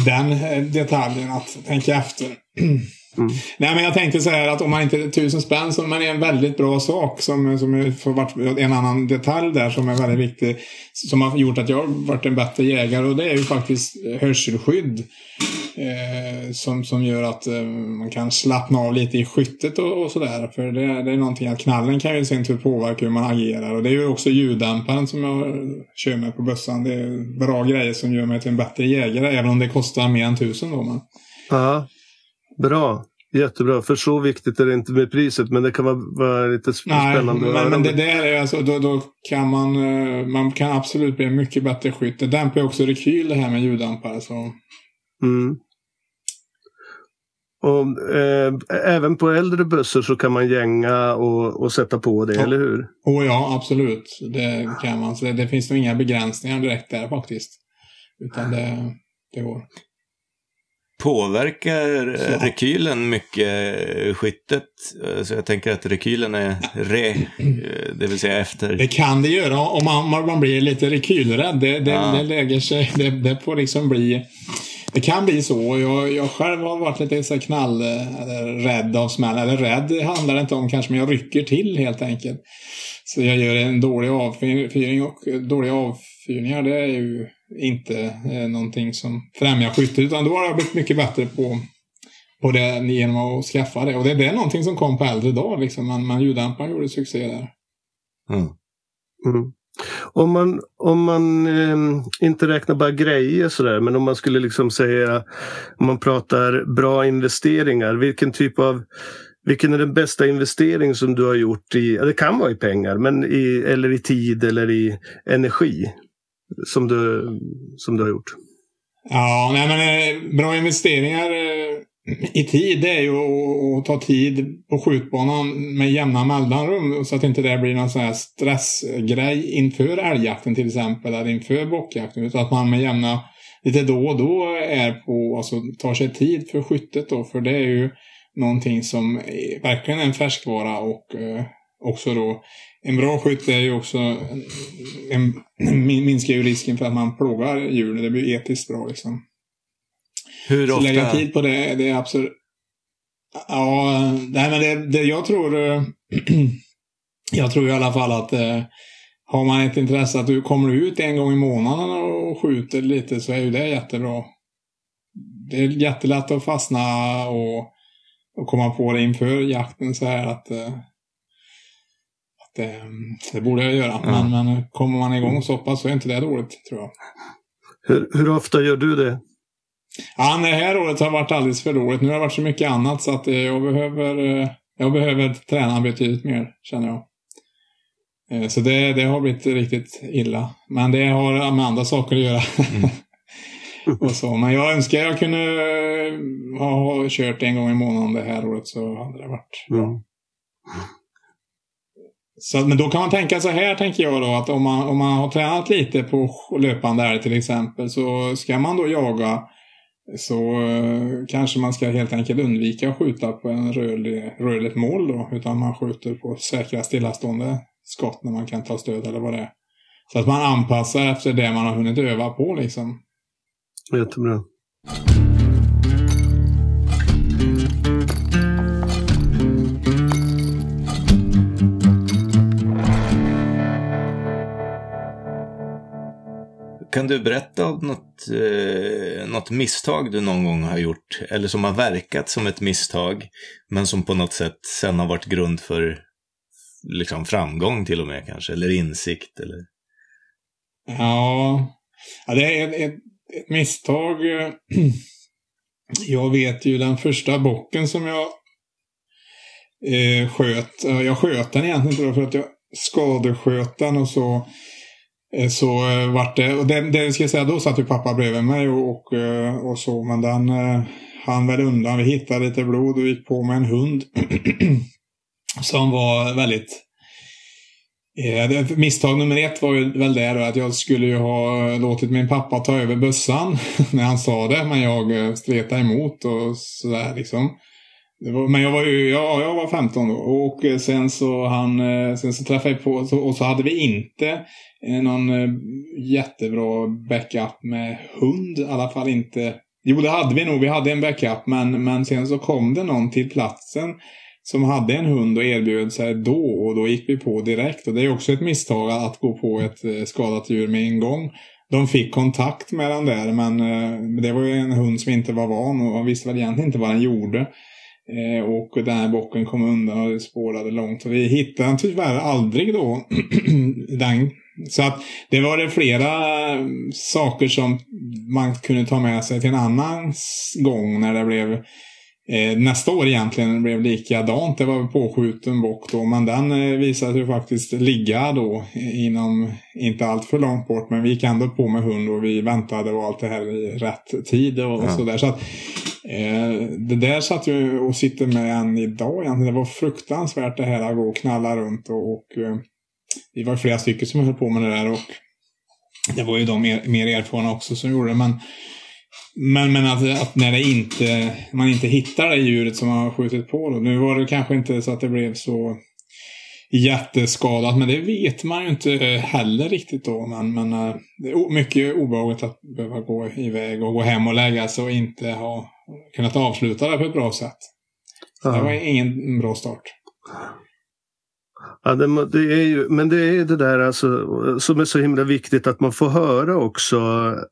den eh, detaljen att tänka efter. *clears throat* Mm. Nej, men jag tänkte så här att om man inte är tusen spänn så är en väldigt bra sak som, som får varit en annan detalj där som är väldigt viktig. Som har gjort att jag har varit en bättre jägare och det är ju faktiskt hörselskydd. Eh, som, som gör att eh, man kan slappna av lite i skyttet och, och sådär. För det, det är någonting att knallen kan ju sin tur påverka hur man agerar. Och det är ju också ljuddämparen som jag kör med på bössan. Det är bra grejer som gör mig till en bättre jägare. Även om det kostar mer än tusen då. Men... Ja, bra. Jättebra, för så viktigt är det inte med priset men det kan vara, vara lite Nej, spännande att men, men det där är alltså, då, då kan man, eh, man kan absolut bli en mycket bättre skytt. Det dämpar ju också rekyl det här med ljuddämpare. Så. Mm. Och, eh, även på äldre bössor så kan man gänga och, och sätta på det, Ja. eller hur? Oh ja, absolut. Det kan man. Så det, det finns nog inga begränsningar direkt där faktiskt. Utan det, det går. Påverkar eh, rekylen mycket eh, skyttet? Eh, Så jag tänker att rekylen är re, eh, det vill säga efter. Det kan det göra om man, om man blir lite rekylrädd. Det, det, Ja. det lägger sig. Det, det får liksom bli... Det kan bli så. Jag, jag själv har varit lite så här knall, eller rädd av smäll. Eller rädd handlar det inte om kanske, men jag rycker till helt enkelt. Så jag gör en dålig avfyring och dåliga avfyrningar det är ju inte eh, någonting som främjar skyttet. Utan då har jag blivit mycket bättre på, på det genom att skaffa det. Och det, det är någonting som kom på äldre dagar liksom. Men, men ljuddämparen gjorde succé där. Mm. Mm. Om man, om man eh, inte räknar bara grejer sådär, men om man skulle liksom säga, om man pratar bra investeringar, vilken typ av vilken är den bästa investering som du har gjort i, det kan vara i pengar, men i, eller i tid eller i energi som du, som du har gjort? Ja, nej men eh, bra investeringar eh, i tid det är ju att, att ta tid på skjutbanan med jämna mellanrum så att inte det blir någon sån här stressgrej inför älgjakten till exempel eller inför bockjakten. Utan att man med jämna lite då och då är på, alltså tar sig tid för skyttet då. För det är ju någonting som är verkligen är en färskvara och eh, också då en bra skytt är ju också en, en, min- minskar ju risken för att man plågar djuren. Det blir etiskt bra liksom. Hur Så lägga ofta? tid på det, det är absolut... Ja, nej men det, det jag tror... eh, *clears throat* jag tror i alla fall att eh, har man ett intresse att du kommer ut en gång i månaden och skjuter lite så är ju det jättebra. Det är jättelätt att fastna och, och komma på det inför jakten så här att eh, det, det borde jag göra. Ja. Men, men kommer man igång så pass så är inte det dåligt, tror jag. Hur, hur ofta gör du det? Ja, det här året har varit alldeles för dåligt. Nu har det varit så mycket annat så att eh, jag behöver, eh, jag behöver träna betydligt mer, känner jag. Eh, Så det, det har blivit riktigt illa. Men det har med andra saker att göra. *laughs* och så. Men jag önskar jag kunde eh, ha, ha kört en gång i månaden det här året så hade det varit bra. Mm. Så, men då kan man tänka så här, tänker jag då, att om man, om man har tränat lite på löpande älg till exempel, så ska man då jaga så eh, kanske man ska helt enkelt undvika att skjuta på en rörlig, rörligt mål då, utan man skjuter på säkra stillastående skott när man kan ta stöd eller vad det är. Så att man anpassar efter det man har hunnit öva på liksom. Jättebra. Kan du berätta om något, eh, något misstag du någon gång har gjort? Eller som har verkat som ett misstag, men som på något sätt sen har varit grund för liksom framgång till och med kanske, eller insikt eller... Ja, ja det är ett, ett, ett misstag. Eh, *clears throat* jag vet ju den första bocken som jag eh, sköt. Jag sköt den egentligen inte för att jag skadesköt den och så Eh, så eh, vart det, och det, det ska jag säga, då satt ju pappa bredvid mig och, och, eh, och så, men den eh, han väl undan. Vi hittade lite blod och gick på med en hund *clears throat* som var väldigt Eh, Misstag nummer ett var ju väl det då att jag skulle ju ha låtit min pappa ta över bössan *laughs* när han sa det, men jag eh, stretade emot och sådär liksom. Var, men jag var ju, ja, jag var 15 då och eh, sen så han, eh, sen så träffade jag på, och så hade vi inte eh, någon jättebra backup med hund, i alla fall inte. Jo, det hade vi nog. Vi hade en backup. Men, men sen så kom det någon till platsen som hade en hund och erbjöd sig då. Och då gick vi på direkt. Och det är också ett misstag att gå på ett skadat djur med en gång. De fick kontakt med den där. Men det var ju en hund som inte var van. Och visste väl egentligen inte vad den gjorde. Eh, och den här bocken kom undan och spårade långt. Och vi hittade den tyvärr aldrig då. *clears throat* den. Så att det var det flera eh, saker som man kunde ta med sig till en annan gång när det blev eh, nästa år egentligen blev likadant. Det var påskjuten bock då. Men den eh, visade sig faktiskt ligga då inom, inte allt för långt bort. Men vi gick ändå på med hund och vi väntade och allt det här i rätt tid och, ja. sådär. Så att, Eh, det där satt ju och sitter med än idag egentligen. Det var fruktansvärt det här att gå och knalla runt och, och eh, vi var flera stycken som höll på med det där och det var ju de mer, mer erfarna också som gjorde det. Men, men, men att, att, när det inte, man inte hittar det djuret som man har skjutit på då. Nu var det kanske inte så att det blev så jätteskadat. Men det vet man ju inte heller riktigt då. Men, men eh, det är mycket obehagligt att behöva gå iväg och gå hem och lägga sig och inte ha kunnat avsluta det på ett bra sätt. Det var ingen bra start. Ja, det, det, är ju, men det är det där alltså, som är så himla viktigt att man får höra också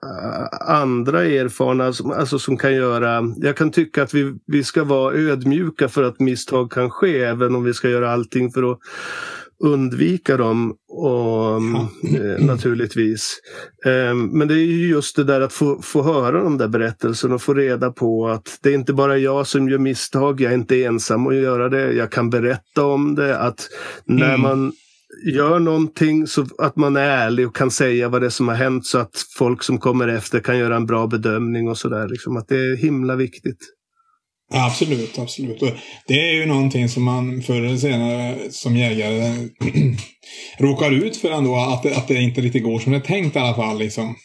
eh, andra erfarna som, alltså, som kan göra... Jag kan tycka att vi, vi ska vara ödmjuka för att misstag kan ske även om vi ska göra allting för att undvika dem och, eh, naturligtvis. Eh, men det är ju just det där att få, få höra de där berättelserna och få reda på att det är inte bara jag som gör misstag, jag är inte ensam att göra det, jag kan berätta om det. Att när mm. man gör någonting så att man är ärlig och kan säga vad det är som har hänt så att folk som kommer efter kan göra en bra bedömning och sådär. Liksom, att det är himla viktigt. Absolut, absolut. Och det är ju någonting som man förr eller senare som jägare *clears throat* råkar ut för ändå. Att, att det inte riktigt går som det är tänkt i alla fall. Liksom.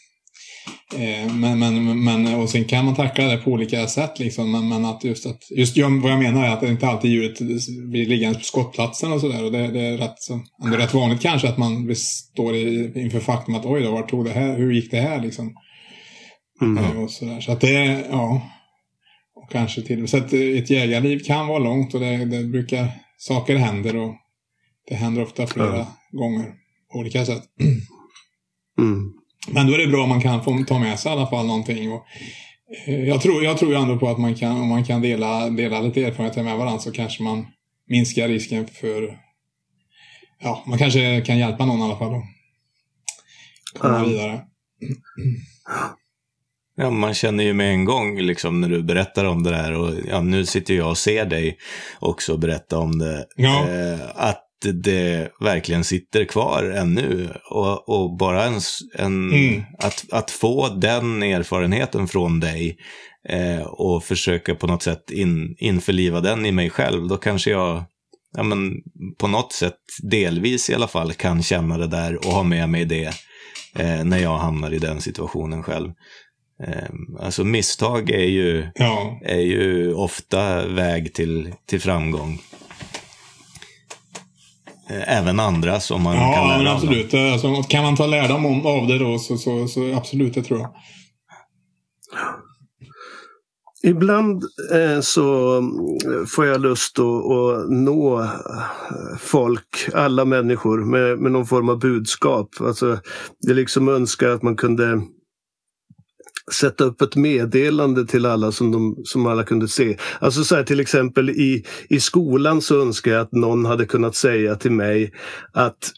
Eh, men, men, men, och sen kan man tackla det på olika sätt. Liksom. Men, men att just att, just jag, vad jag menar är att det inte alltid djuret blir liggande på skottplatsen och sådär. Det, det, är rätt, så, ändå rätt vanligt kanske att man står i, inför faktum att oj då, vart tog det här? Hur gick det här liksom? Mm. Eh, och sådär. Så att det, ja. Och kanske till Så att ett jägarliv kan vara långt och det, det brukar, saker händer och det händer ofta flera ja. gånger på olika sätt. *clears throat* Mm. Men då är det bra om man kan få ta med sig i alla fall någonting. Och, eh, jag, tror, jag tror ändå på att man kan, om man kan dela, dela lite erfarenheter med varandra så kanske man minskar risken för... Ja, man kanske kan hjälpa någon i alla fall då. Komma mm. vidare. *clears throat* Ja, man känner ju med en gång liksom när du berättar om det där och ja, nu sitter jag och ser dig också berätta om det. Ja. Eh, att det verkligen sitter kvar ännu. Och, och bara en, en mm. att, att få den erfarenheten från dig eh, och försöka på något sätt in, införliva den i mig själv, då kanske jag ja, men, på något sätt, delvis i alla fall, kan känna det där och ha med mig det eh, när jag hamnar i den situationen själv. Ehm, alltså misstag är ju, ja. är ju ofta väg till, till framgång. Eh, även andra som man ja, kan lära Ja, absolut. Alltså, kan man ta lärdom av det då så, så, så absolut, det tror jag. Ibland eh, så får jag lust att, att, nå folk, alla människor, med, med någon form av budskap. Alltså, jag liksom önskar att man kunde sätta upp ett meddelande till alla som, de, som alla kunde se. Alltså så här, till exempel i, i skolan så önskar jag att någon hade kunnat säga till mig att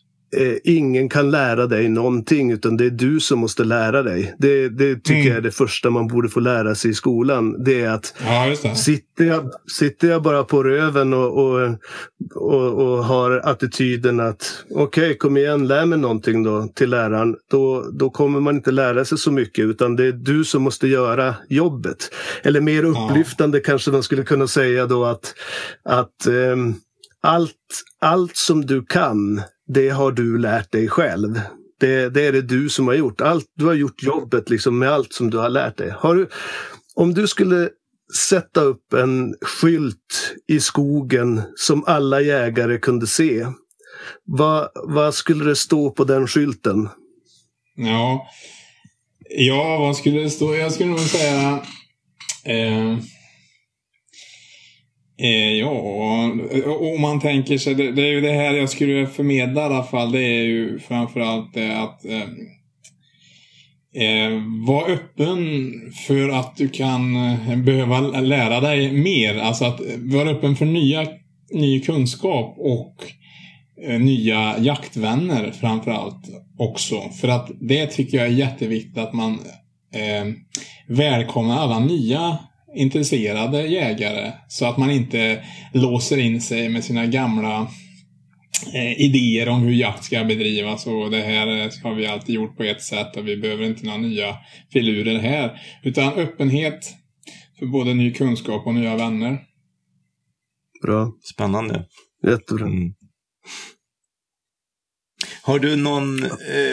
ingen kan lära dig någonting utan det är du som måste lära dig. Det, det tycker mm. jag är det första man borde få lära sig i skolan. Det är att ja, det. Sitter, jag, sitter jag bara på röven och, och, och, och har attityden att okej, okay, kom igen, lär mig någonting då till läraren. Då, då kommer man inte lära sig så mycket utan det är du som måste göra jobbet. Eller mer upplyftande ja. kanske man skulle kunna säga då att, att um, allt, allt som du kan det har du lärt dig själv. Det, det, är det du som har gjort. Allt, du har gjort jobbet liksom med allt som du har lärt dig. Har du, om du skulle sätta upp en skylt i skogen som alla jägare kunde se. Vad, vad skulle det stå på den skylten? Ja, ja vad skulle det stå? Jag skulle nog säga Eh, Eh, ja, om man tänker sig, det, det, är ju det här jag skulle förmedla i alla fall, det är ju framförallt det att eh, eh var öppen för att du kan eh, behöva lära dig mer. Alltså att vara öppen för nya, ny kunskap och eh, nya jaktvänner framförallt också. För att det tycker jag är jätteviktigt att man eh, välkomnar alla nya intresserade jägare. Så att man inte låser in sig med sina gamla eh, idéer om hur jakt ska bedrivas och det här har vi alltid gjort på ett sätt och vi behöver inte några nya filurer här. Utan öppenhet för både ny kunskap och nya vänner. Bra. Spännande. Jättebra. Mm. Har du någon eh,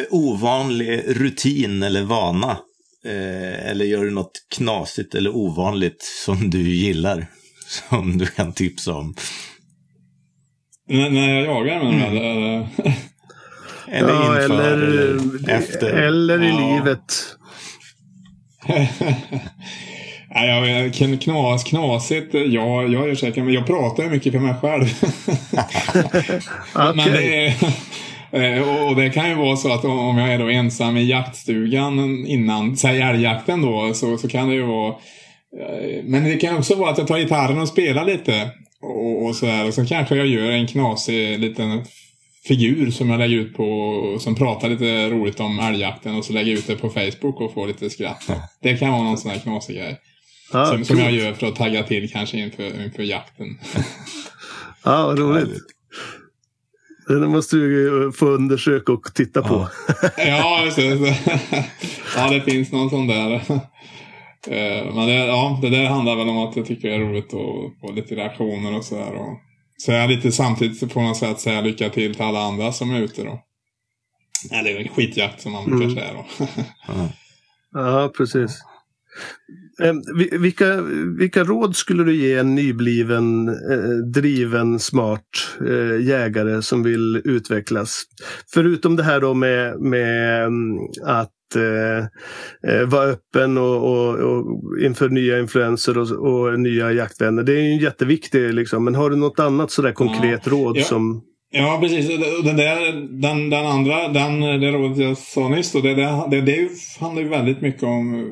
ovanlig rutin eller vana? Eh, eller gör du något knasigt eller ovanligt som du gillar? Som du kan tipsa om? N när jag jagar med Mm. eller? *laughs* Eller ja, inför eller, eller efter? eller i Ja. livet. *laughs* Nej, jag knas, knasigt. Ja, jag gör säkert, men jag pratar ju mycket för mig själv. *laughs* Men Okej. det är, eh, och det kan ju vara så att om jag är då ensam i jaktstugan innan, säg älgjakten då, så, så kan det ju vara eh, men det kan också vara att jag tar gitarren och spelar lite. Och, och sådär. Och så kanske jag gör en knasig liten figur som jag lägger ut på, som pratar lite roligt om älgjakten och så lägger jag ut det på Facebook och får lite skratt. Det kan vara någon sån här knasig grej. Ja, som, som jag gör för att tagga till kanske inför, inför jakten. Ja, vad roligt. Det måste du få undersöka och titta på. ja, *laughs* just det. *laughs* ja, det finns någon sån där. *laughs* Eh, Men det, ja, det där handlar väl om att jag tycker det är roligt att få lite reaktioner och sådär. Och så är jag lite samtidigt på något sätt säga lycka till till alla andra som är ute då. Eller en skitjakt som man brukar Mm. säga då. Ja. Ja, precis. Eh, vi- Vilka, vilka råd skulle du ge en nybliven, eh, driven, smart eh, jägare som vill utvecklas? Förutom det här då med, med mm, att eh, eh, vara öppen och, och, och inför nya influenser och, och nya jaktvänner. Det är ju jätteviktigt, liksom. men har du något annat sådär konkret råd Ja. som Ja, precis. Den, där, den, den andra, den, det rådet jag sa nyss, då, det, det, det, det handlar ju väldigt mycket om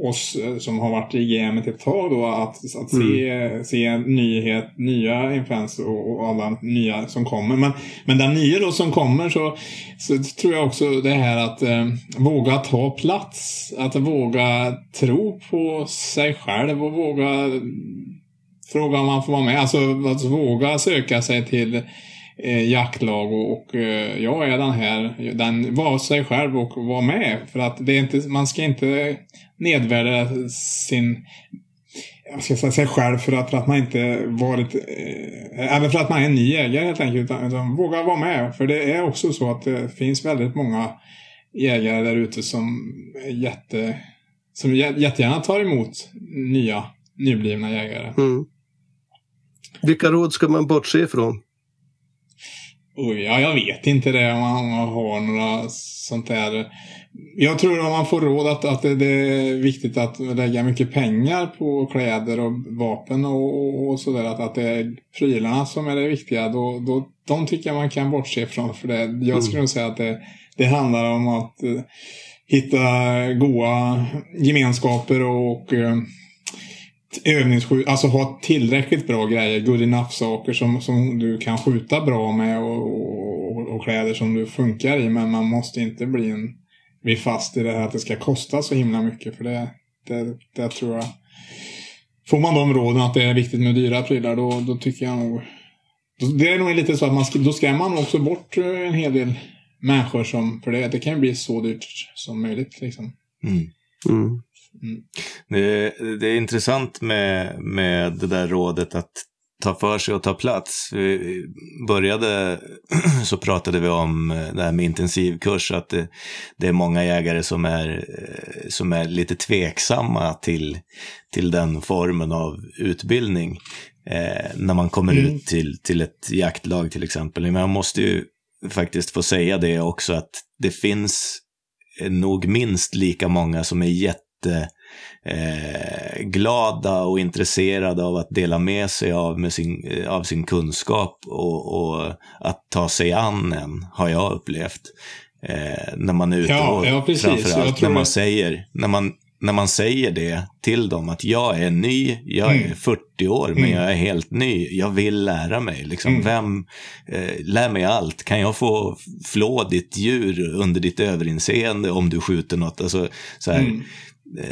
oss eh, som har varit i gamet ett tag. Då, att, att se, se nyhet, nya influenser och, och alla nya som kommer. Men, men den nya då som kommer så, så tror jag också det här att eh, våga ta plats. Att våga tro på sig själv och våga fråga om man får vara med. Alltså att våga söka sig till eh, jaktlag och, och eh, jag är den här, den, var sig själv och var med. För att det är inte, man ska inte nedvärdera sin jag ska säga sig själv för att, för att man inte varit, eh, eller för att man är en ny jägare helt enkelt. Utan, utan våga vara med. För det är också så att det finns väldigt många jägare där ute som är jätte, som jättegärna tar emot nya, nyblivna jägare. Mm. Vilka råd ska man bortse ifrån? Oj, ja, jag vet inte det om man, har några sånt där. Jag tror om man får råd att, att det, det är viktigt att lägga mycket pengar på kläder och vapen och, och, och sådär. Att, att det är prylarna som är det viktiga. Då, då, de tycker jag man kan bortse ifrån. För det, jag skulle nog säga att det, det handlar om att eh, hitta goda gemenskaper och eh, övningsskjut, alltså ha tillräckligt bra grejer, good enough-saker som, som du kan skjuta bra med och, och, och kläder som du funkar i. Men man måste inte bli en, bli fast i det här att det ska kosta så himla mycket. För det, det, det tror jag... Får man de råden att det är viktigt med dyra prylar då, då tycker jag nog... då- Det är nog lite så att man, då skrämmer man också bort eh, en hel del människor som... För det, det kan ju bli så dyrt som möjligt liksom. Mm. Mm. Det, det är intressant med, med det där rådet att ta för sig och ta plats. Vi började *clears throat* så pratade vi om det här med intensivkurs, att det, det är många jägare som är, eh, som är lite tveksamma till, till den formen av utbildning. Eh, när man kommer Mm. ut till, till ett jaktlag till exempel. Men man måste ju faktiskt få säga det också, att det finns eh, nog minst lika många som är jätte eh, glada och intresserade av att dela med sig av, med sin, av sin kunskap och, och att ta sig an en, har jag upplevt. Eh, när man är ute Ja, och ja, framförallt när man säger, när man, när man säger det till dem att jag är ny, jag är Mm. 40 år, men Mm. jag är helt ny, jag vill lära mig. Liksom, Mm. Vem, eh, lär mig allt, kan jag få flå ditt djur under ditt överinseende om du skjuter något? Alltså, så här, Mm.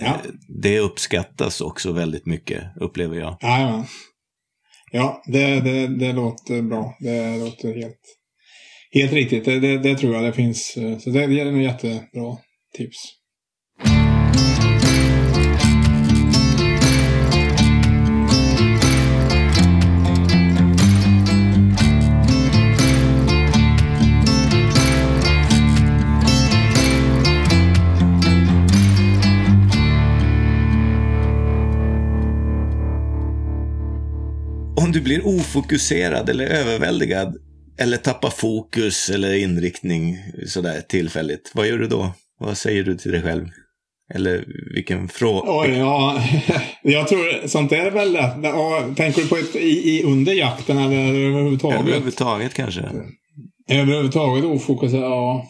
Ja. Det uppskattas också väldigt mycket, upplever jag. Jajamän. Ja, det, det, det låter bra. Det låter helt, helt riktigt. Det, det, det tror jag det finns. eh, Så det, det är nog jättebra tips. Om du blir ofokuserad eller överväldigad eller tappar fokus eller inriktning sådär tillfälligt, vad gör du då? Vad säger du till dig själv? Eller vilken fråga? Oj, ja. *laughs* Jag tror sånt är väl. Ja, Tänker du på ett, i, i under jakten eller överhuvudtaget? Överhuvudtaget kanske? Överhuvudtaget ofokuserad, ja.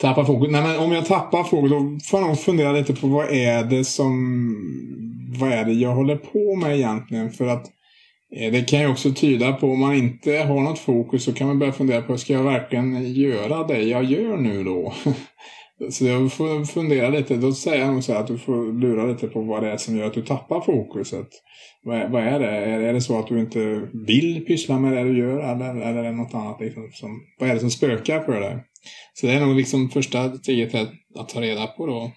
Tappa fokus. Nej, men om jag tappar fokus då får jag nog fundera lite på vad är det som... Vad är det jag håller på med egentligen? För att Eh, det kan ju också tyda på om man inte har något fokus så kan man börja fundera på ska jag verkligen göra det jag gör nu då? *laughs* Så jag får fundera lite. Då säger jag nog så här att du får lura lite på vad det är som gör att du tappar fokuset. Vad är, vad är det? Är, är det så att du inte vill pyssla med det du gör? Eller, eller är det något annat? Liksom, som, vad är det som spökar för dig? Så det är nog liksom första steget att, att ta reda på då.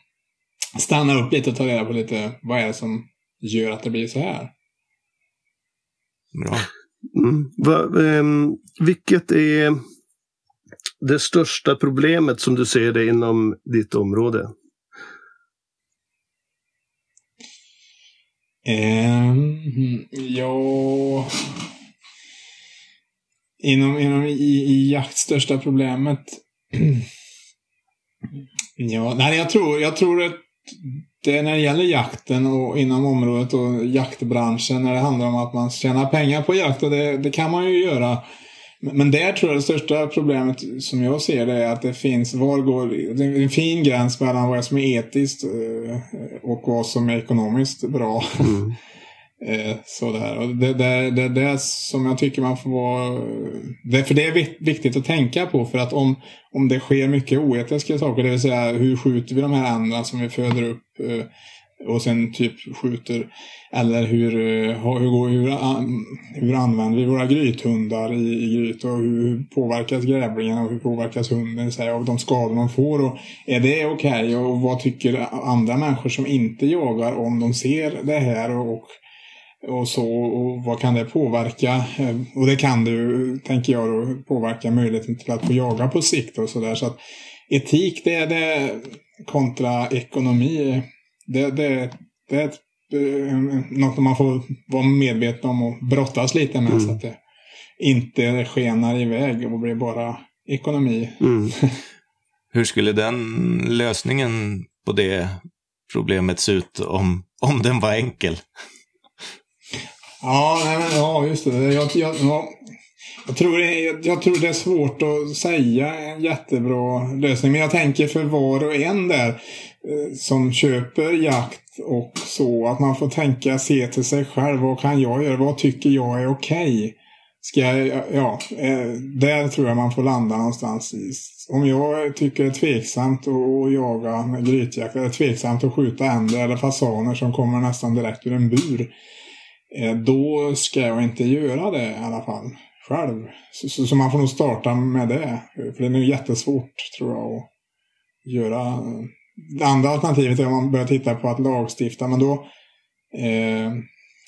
Stanna upp lite och ta reda på lite vad är det som gör att det blir så här? Bra. Mm. Va, ehm, vilket är det största problemet som du ser det inom ditt område? Ehm, ja... Inom, inom i, i jakt största problemet... *clears throat* ja, nej, jag tror, jag tror att det när det gäller jakten och inom området och jaktbranschen när det handlar om att man tjänar pengar på jakt och det, det kan man ju göra. Men där tror jag det största problemet som jag ser det är att det finns, var går, det är en fin gräns mellan vad som är etiskt eh, och vad som är ekonomiskt bra. Mm. Eh, sådär. Och det, det, det, det som jag tycker man får vara... Det, för det är viktigt att tänka på för att om, om det sker mycket oetiska saker, det vill säga hur skjuter vi de här andra som vi föder upp eh, och sen typ skjuter. Eller hur, eh, hur, går- hur, hur använder vi våra grythundar i, i gryt och hur påverkas grävlingen och hur påverkas hunden så här, av de skador de får. Och är det okej och vad tycker andra människor som inte jagar om de ser det här och, och och så och vad kan det påverka? Eh, Och det kan det ju, tänker jag då, påverka möjligheten till att få jaga på sikt och sådär. Så att etik det är det kontra ekonomi. Det, det, det är ett, eh, något man får vara medveten om och brottas lite med Mm. så att det inte skenar iväg och blir bara ekonomi. Mm. *laughs* Hur skulle den lösningen på det problemet se ut om, om den var enkel? Ja, nej, men, ja just det. Jag, jag, ja, jag, tror det, jag, jag tror det är svårt att säga en jättebra lösning. Men jag tänker för var och en där eh, som köper jakt och så. Att man får tänka, se till sig själv. Vad kan jag göra? Vad tycker jag är okej? Ska jag, ja, eh, där tror jag man får landa någonstans. I. Om jag tycker det är tveksamt att att jaga med grytjakt, eller tveksamt att skjuta änder eller fasaner som kommer nästan direkt ur en bur. Eh, då ska jag inte göra det i alla fall själv. Så, så, så man får nog starta med det. För det är nog jättesvårt tror jag att göra. Det andra alternativet är om man börjar titta på att lagstifta. Men då... Eh,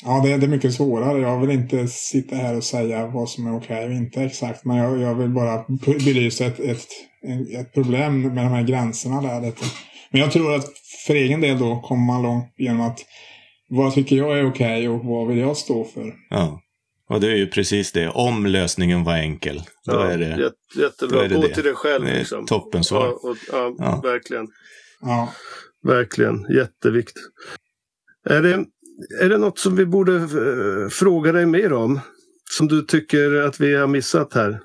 ja, det, det är mycket svårare. Jag vill inte sitta här och säga vad som är okej och inte exakt. Men jag, jag vill bara belysa ett, ett, ett problem med de här gränserna där. Men jag tror att för egen del då kommer man långt genom att vad tycker jag är okej och vad vill jag stå för? Ja. Och det är ju precis det. Om lösningen var enkel, då Ja, är det, jättebra. är det Gå det. till dig själv. det är Liksom. toppen svar. Ja, och, ja, Ja. verkligen. Ja, verkligen. Jättevikt. Är det, är det något som vi borde eh, fråga dig mer om? Som du tycker att vi har missat här?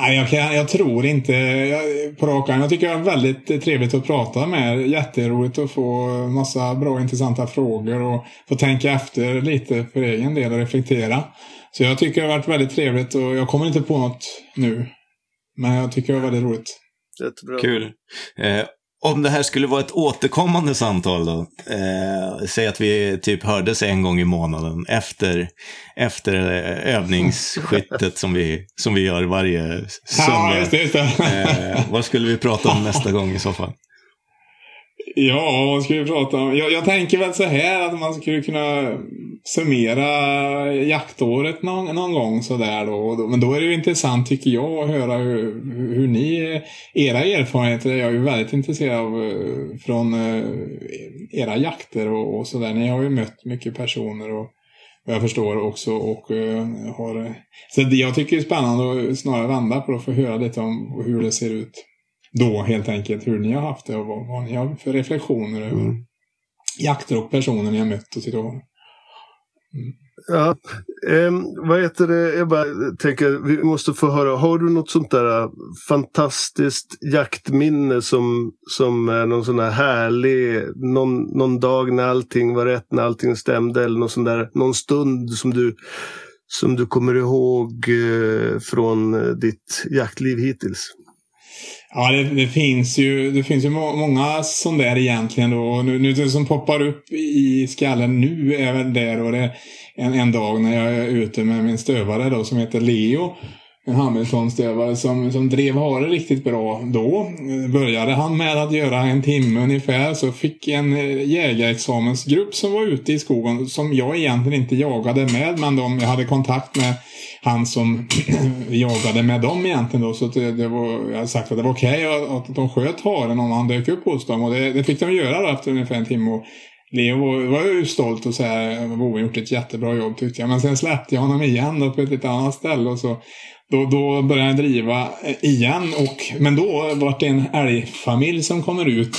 Nej, jag, kan, jag tror inte jag, på rak Jag tycker det är väldigt trevligt att prata med Jätteroligt att få massa bra intressanta frågor och få tänka efter lite för egen del och reflektera. Så jag tycker det har varit väldigt trevligt och jag kommer inte på något nu. Men jag tycker det var väldigt roligt. Jättebra. Kul. Eh, om det här skulle vara ett återkommande samtal då, eh, säg att vi typ hördes en gång i månaden efter, efter eh, övningsskyttet som vi, som vi gör varje söndag. Ja, just det, just det. Eh, vad skulle vi prata om nästa gång i så fall? Ja, vad ska vi prata om? Jag, jag, tänker väl så här att man skulle kunna summera jaktåret någon, någon gång sådär då. Men då är det ju intressant tycker jag att höra hur, hur ni, era erfarenheter är jag ju väldigt intresserad av eh, från eh, era jakter och, och sådär. Ni har ju mött mycket personer och vad jag förstår också och eh, har... Så det jag tycker det är spännande att snarare vända på det och få höra lite om hur det ser ut då helt enkelt hur ni har haft det och vad, vad ni har för reflektioner över mm. jakter och personer ni har mött och situationer. Mm. Ja, eh, vad heter det? Jag bara tänker, vi måste få höra. Har du något sånt där äh, fantastiskt jaktminne som, som någon sån här härlig, någon, någon dag när allting var rätt, när allting stämde eller någon sån där, någon stund som du, som du kommer ihåg eh, från äh, ditt jaktliv hittills? Ja, det, det, finns ju, det finns ju många sådana där egentligen då. Nu, nu det som poppar upp i skallen nu är väl det då det en, en dag när jag är ute med min stövare då som heter Leo. En Hamiltonstövare som, som drev hare riktigt bra då. Började han med att göra en timme ungefär så fick en eh, jägarexamensgrupp som var ute i skogen som jag egentligen inte jagade med men de, jag hade kontakt med han som *clears throat* jagade med dem egentligen då. Så det, det var, jag hade sagt att det var okej okay att de sköt haren om han dök upp hos dem. Och det, det fick de göra då efter ungefär en timme. Och Leo var, var ju stolt och så här, Boven gjort ett jättebra jobb tyckte jag. Men sen släppte jag honom igen då på ett lite annat ställe. Och så, då, då började jag driva eh, igen. Och, men då var det en älgfamilj som kommer ut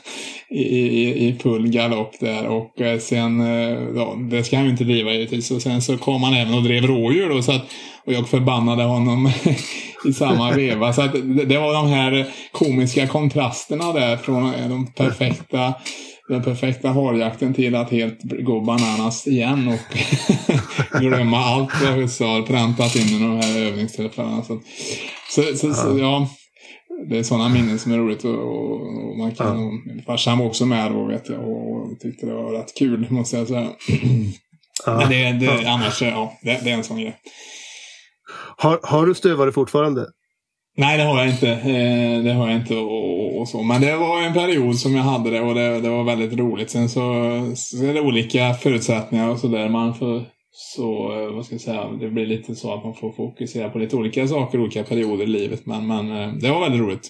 *laughs* i, i, i full galopp där. Och eh, sen, eh, ja, det ska han ju inte driva givetvis. Och sen så kom han även och drev rådjur då. Så att, och jag förbannade honom *laughs* i samma veva. Så att det, det var de här komiska kontrasterna där från de perfekta den perfekta harjakten till att helt gå bananas igen och *laughs* glömma allt vad husse har präntat in i de här övningstillfällena. Så, så, så, så ja det är sådana minnen som är roligt och, och, man kan... Ja. Farsan var också med då vet jag och tyckte det var rätt kul *laughs* måste jag säga. Ja. Men det, det, annars, ja, det, det, är en sån grej. Har, har du stövare fortfarande? Nej, det har jag inte. Eh, det har jag inte och, och, så. Men det var en period som jag hade det och det, det var väldigt roligt. Sen så, så är det olika förutsättningar och sådär. Man får så eh, vad ska jag säga, det blir lite så att man får fokusera på lite olika saker olika perioder i livet. Men, men eh, det var väldigt roligt.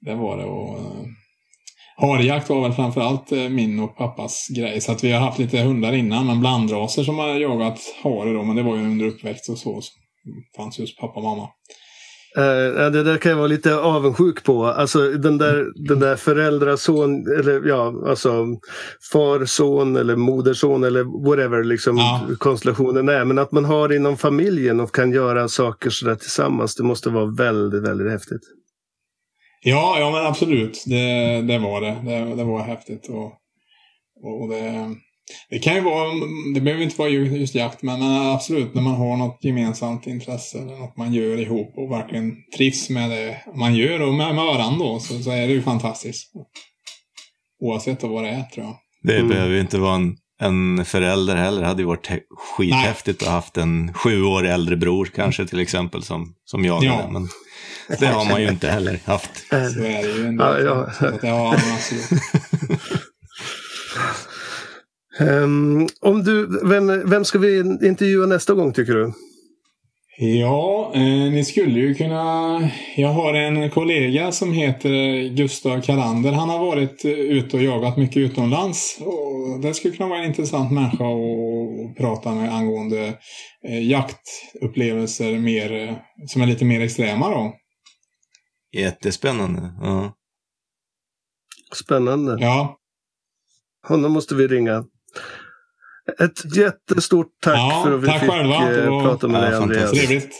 Det var det. Och, eh, harjakt var väl framförallt min och pappas grej. Så att vi har haft lite hundar innan, men blandraser som har jagat hare då. Men det var ju under uppväxt och så. så fanns just pappa och mamma. Uh, det där kan jag vara lite avundsjuk på. Alltså den där, den där föräldrason, eller ja, alltså farson eller moderson eller whatever liksom ja. konstellationen är. Men att man har inom familjen och kan göra saker sådär tillsammans. Det måste vara väldigt, väldigt häftigt. Ja, ja men absolut. Det, det var det. det. det. var häftigt. Och, och det, det kan ju vara, det behöver inte vara just jakt, men absolut när man har något gemensamt intresse eller något man gör ihop och verkligen trivs med det man gör och med, med varandra då, så, så är det ju fantastiskt. Oavsett vad det är tror jag. Det mm. behöver ju inte vara en, en förälder heller. Det hade ju varit skithäftigt Nej. att ha haft en sju år äldre bror kanske till exempel som, som jag. Ja. Men det har man ju inte heller haft. Så är det ju ändå. Ja, ja. Så att, ja, absolut. Um, om du, vem, vem ska vi intervjua nästa gång tycker du? Ja, eh, ni skulle ju kunna... Jag har en kollega som heter Gustav Kalander. Han har varit ute och jagat mycket utomlands. Och det skulle kunna vara en intressant människa att prata med angående eh, jaktupplevelser mer, som är lite mer extrema. Då. Jättespännande. Ja. Spännande. Ja, Honom måste vi ringa. Ett jättestort tack Ja, för att vi tack fick själva. Det eh, prata med Ja, dig Andreas. fantastiskt. trevligt.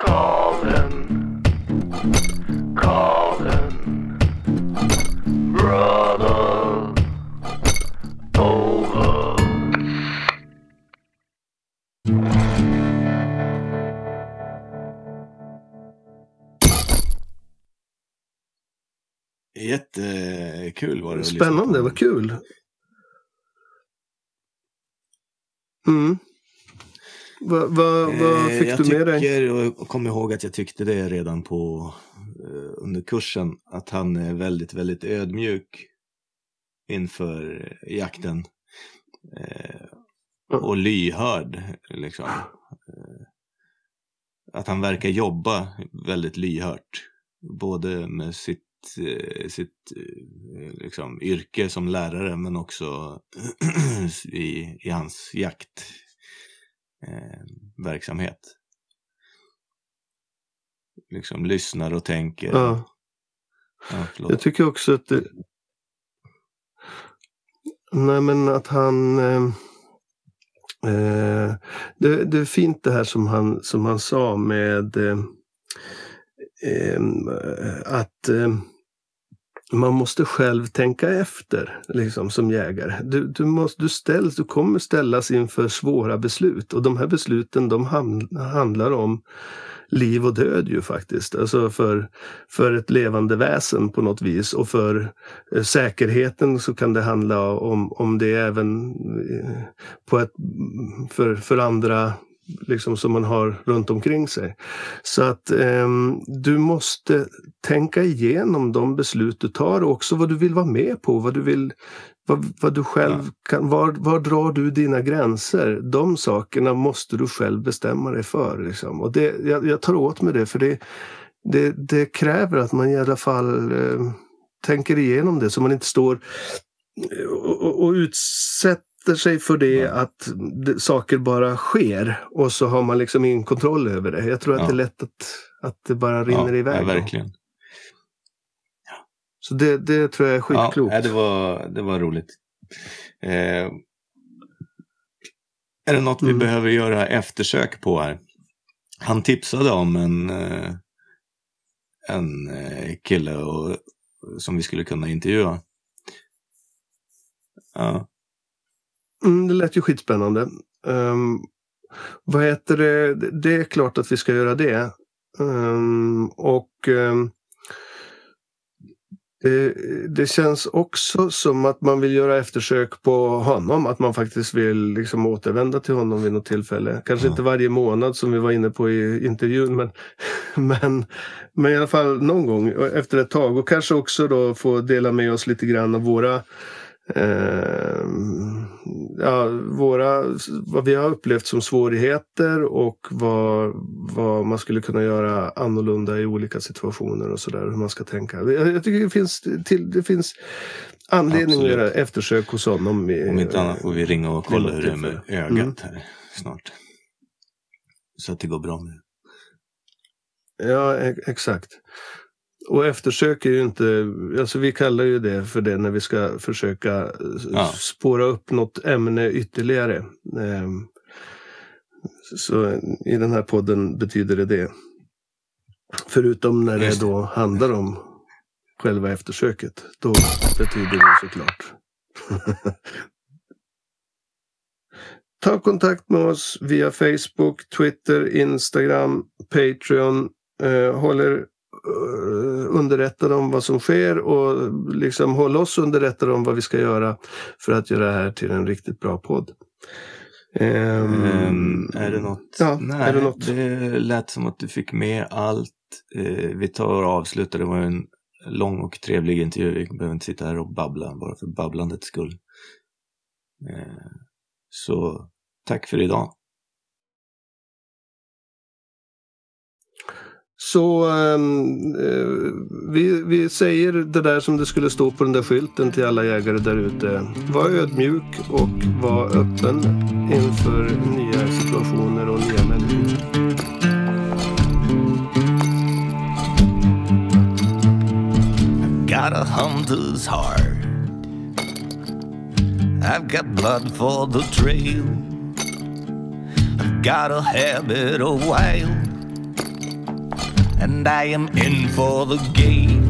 Calling. Calling. Brother. Over. Jättekul var det. Spännande, vad kul. Mm. Vad vad- vad Eh, fick jag du med dig? tycker, jag kommer ihåg att jag tyckte det redan på eh, under kursen, att han är väldigt, väldigt ödmjuk inför jakten. Eh, och lyhörd, liksom. Att han verkar jobba väldigt lyhört. Både med sitt, sitt eh, liksom, yrke som lärare men också *clears throat* i, i hans jakt eh. Liksom lyssnar och tänker. Ja. Ja. Jag tycker också att det... Nej men att han... Eh, eh, det, det är fint det här som han, som han sa med eh, eh, att eh, man måste själv tänka efter liksom, som jägare. Du, du, måste, du, ställs, du kommer ställas inför svåra beslut och de här besluten de ham- handlar om liv och död ju faktiskt. Alltså för, för ett levande väsen på något vis och för eh, säkerheten så kan det handla om, om det även eh, på ett, för, för andra liksom som man har runt omkring sig. Så att ehm, du måste tänka igenom de beslut du tar och också vad du vill vara med på, vad du vill vad, vad du själv kan, var, var drar du dina gränser? De sakerna måste du själv bestämma dig för. Liksom. Och det, jag, jag tar åt mig det för det, det, det kräver att man i alla fall eh, tänker igenom det så man inte står och, och, och utsätter sig för det att saker bara sker och så har man liksom ingen kontroll över det. Jag tror att det är lätt att, att det bara rinner iväg. Verkligen. Så det, det tror jag är skitklokt. Ja, det, var, det var roligt. Eh, är det något vi Mm. behöver göra eftersök på här? Han tipsade om en, eh, en eh, kille och, som vi skulle kunna intervjua. Ja, Mm, det lät ju skitspännande. Um, vad heter det? Det är klart att vi ska göra det. Ehm, och ehm, det, det känns också som att man vill göra eftersök på honom. Att man faktiskt vill liksom återvända till honom vid något tillfälle. Kanske Ja. inte varje månad som vi var inne på i intervjun. Men, *laughs* men, men i alla fall någon gång efter ett tag. Och kanske också då få dela med oss lite grann av våra eh, ja, våra, vad vi har upplevt som svårigheter och vad, vad man skulle kunna göra annorlunda i olika situationer och sådär. Hur man ska tänka. Jag, jag tycker det finns, till, det finns anledning Absolut. att göra eftersök hos honom. I, om inte annat får vi ringa och kolla hur det är med ögat Mm. här snart. Så att det går bra med Ja, e- exakt. Och eftersök är ju inte, alltså vi kallar ju det för det när vi ska försöka eh, Ja. spåra upp något ämne ytterligare. Ehm, Så i den här podden betyder det det. Förutom när det då handlar om själva eftersöket. Då betyder det såklart. *laughs* Ta kontakt med oss via Facebook, Twitter, Instagram, Patreon. Eh, håller eh, underrättade om vad som sker och liksom håll oss underrättade om vad vi ska göra för att göra det här till en riktigt bra podd. Ehm, Ehm, är det något? Ja, Nej, är det något? det lät som att du fick med allt. Eh, vi tar och avslutar. Det var en lång och trevlig intervju. Vi behöver inte sitta här och babbla bara för babblandets skull. Eh, så tack för idag. Så ehm, eh, vi, vi säger det där som det skulle stå på den där skylten till alla jägare där ute. Var ödmjuk och var öppen inför nya situationer och nya människor. got a hunter's heart. I've got blood for the trail. I've got a habit of wild. And I am in for the game.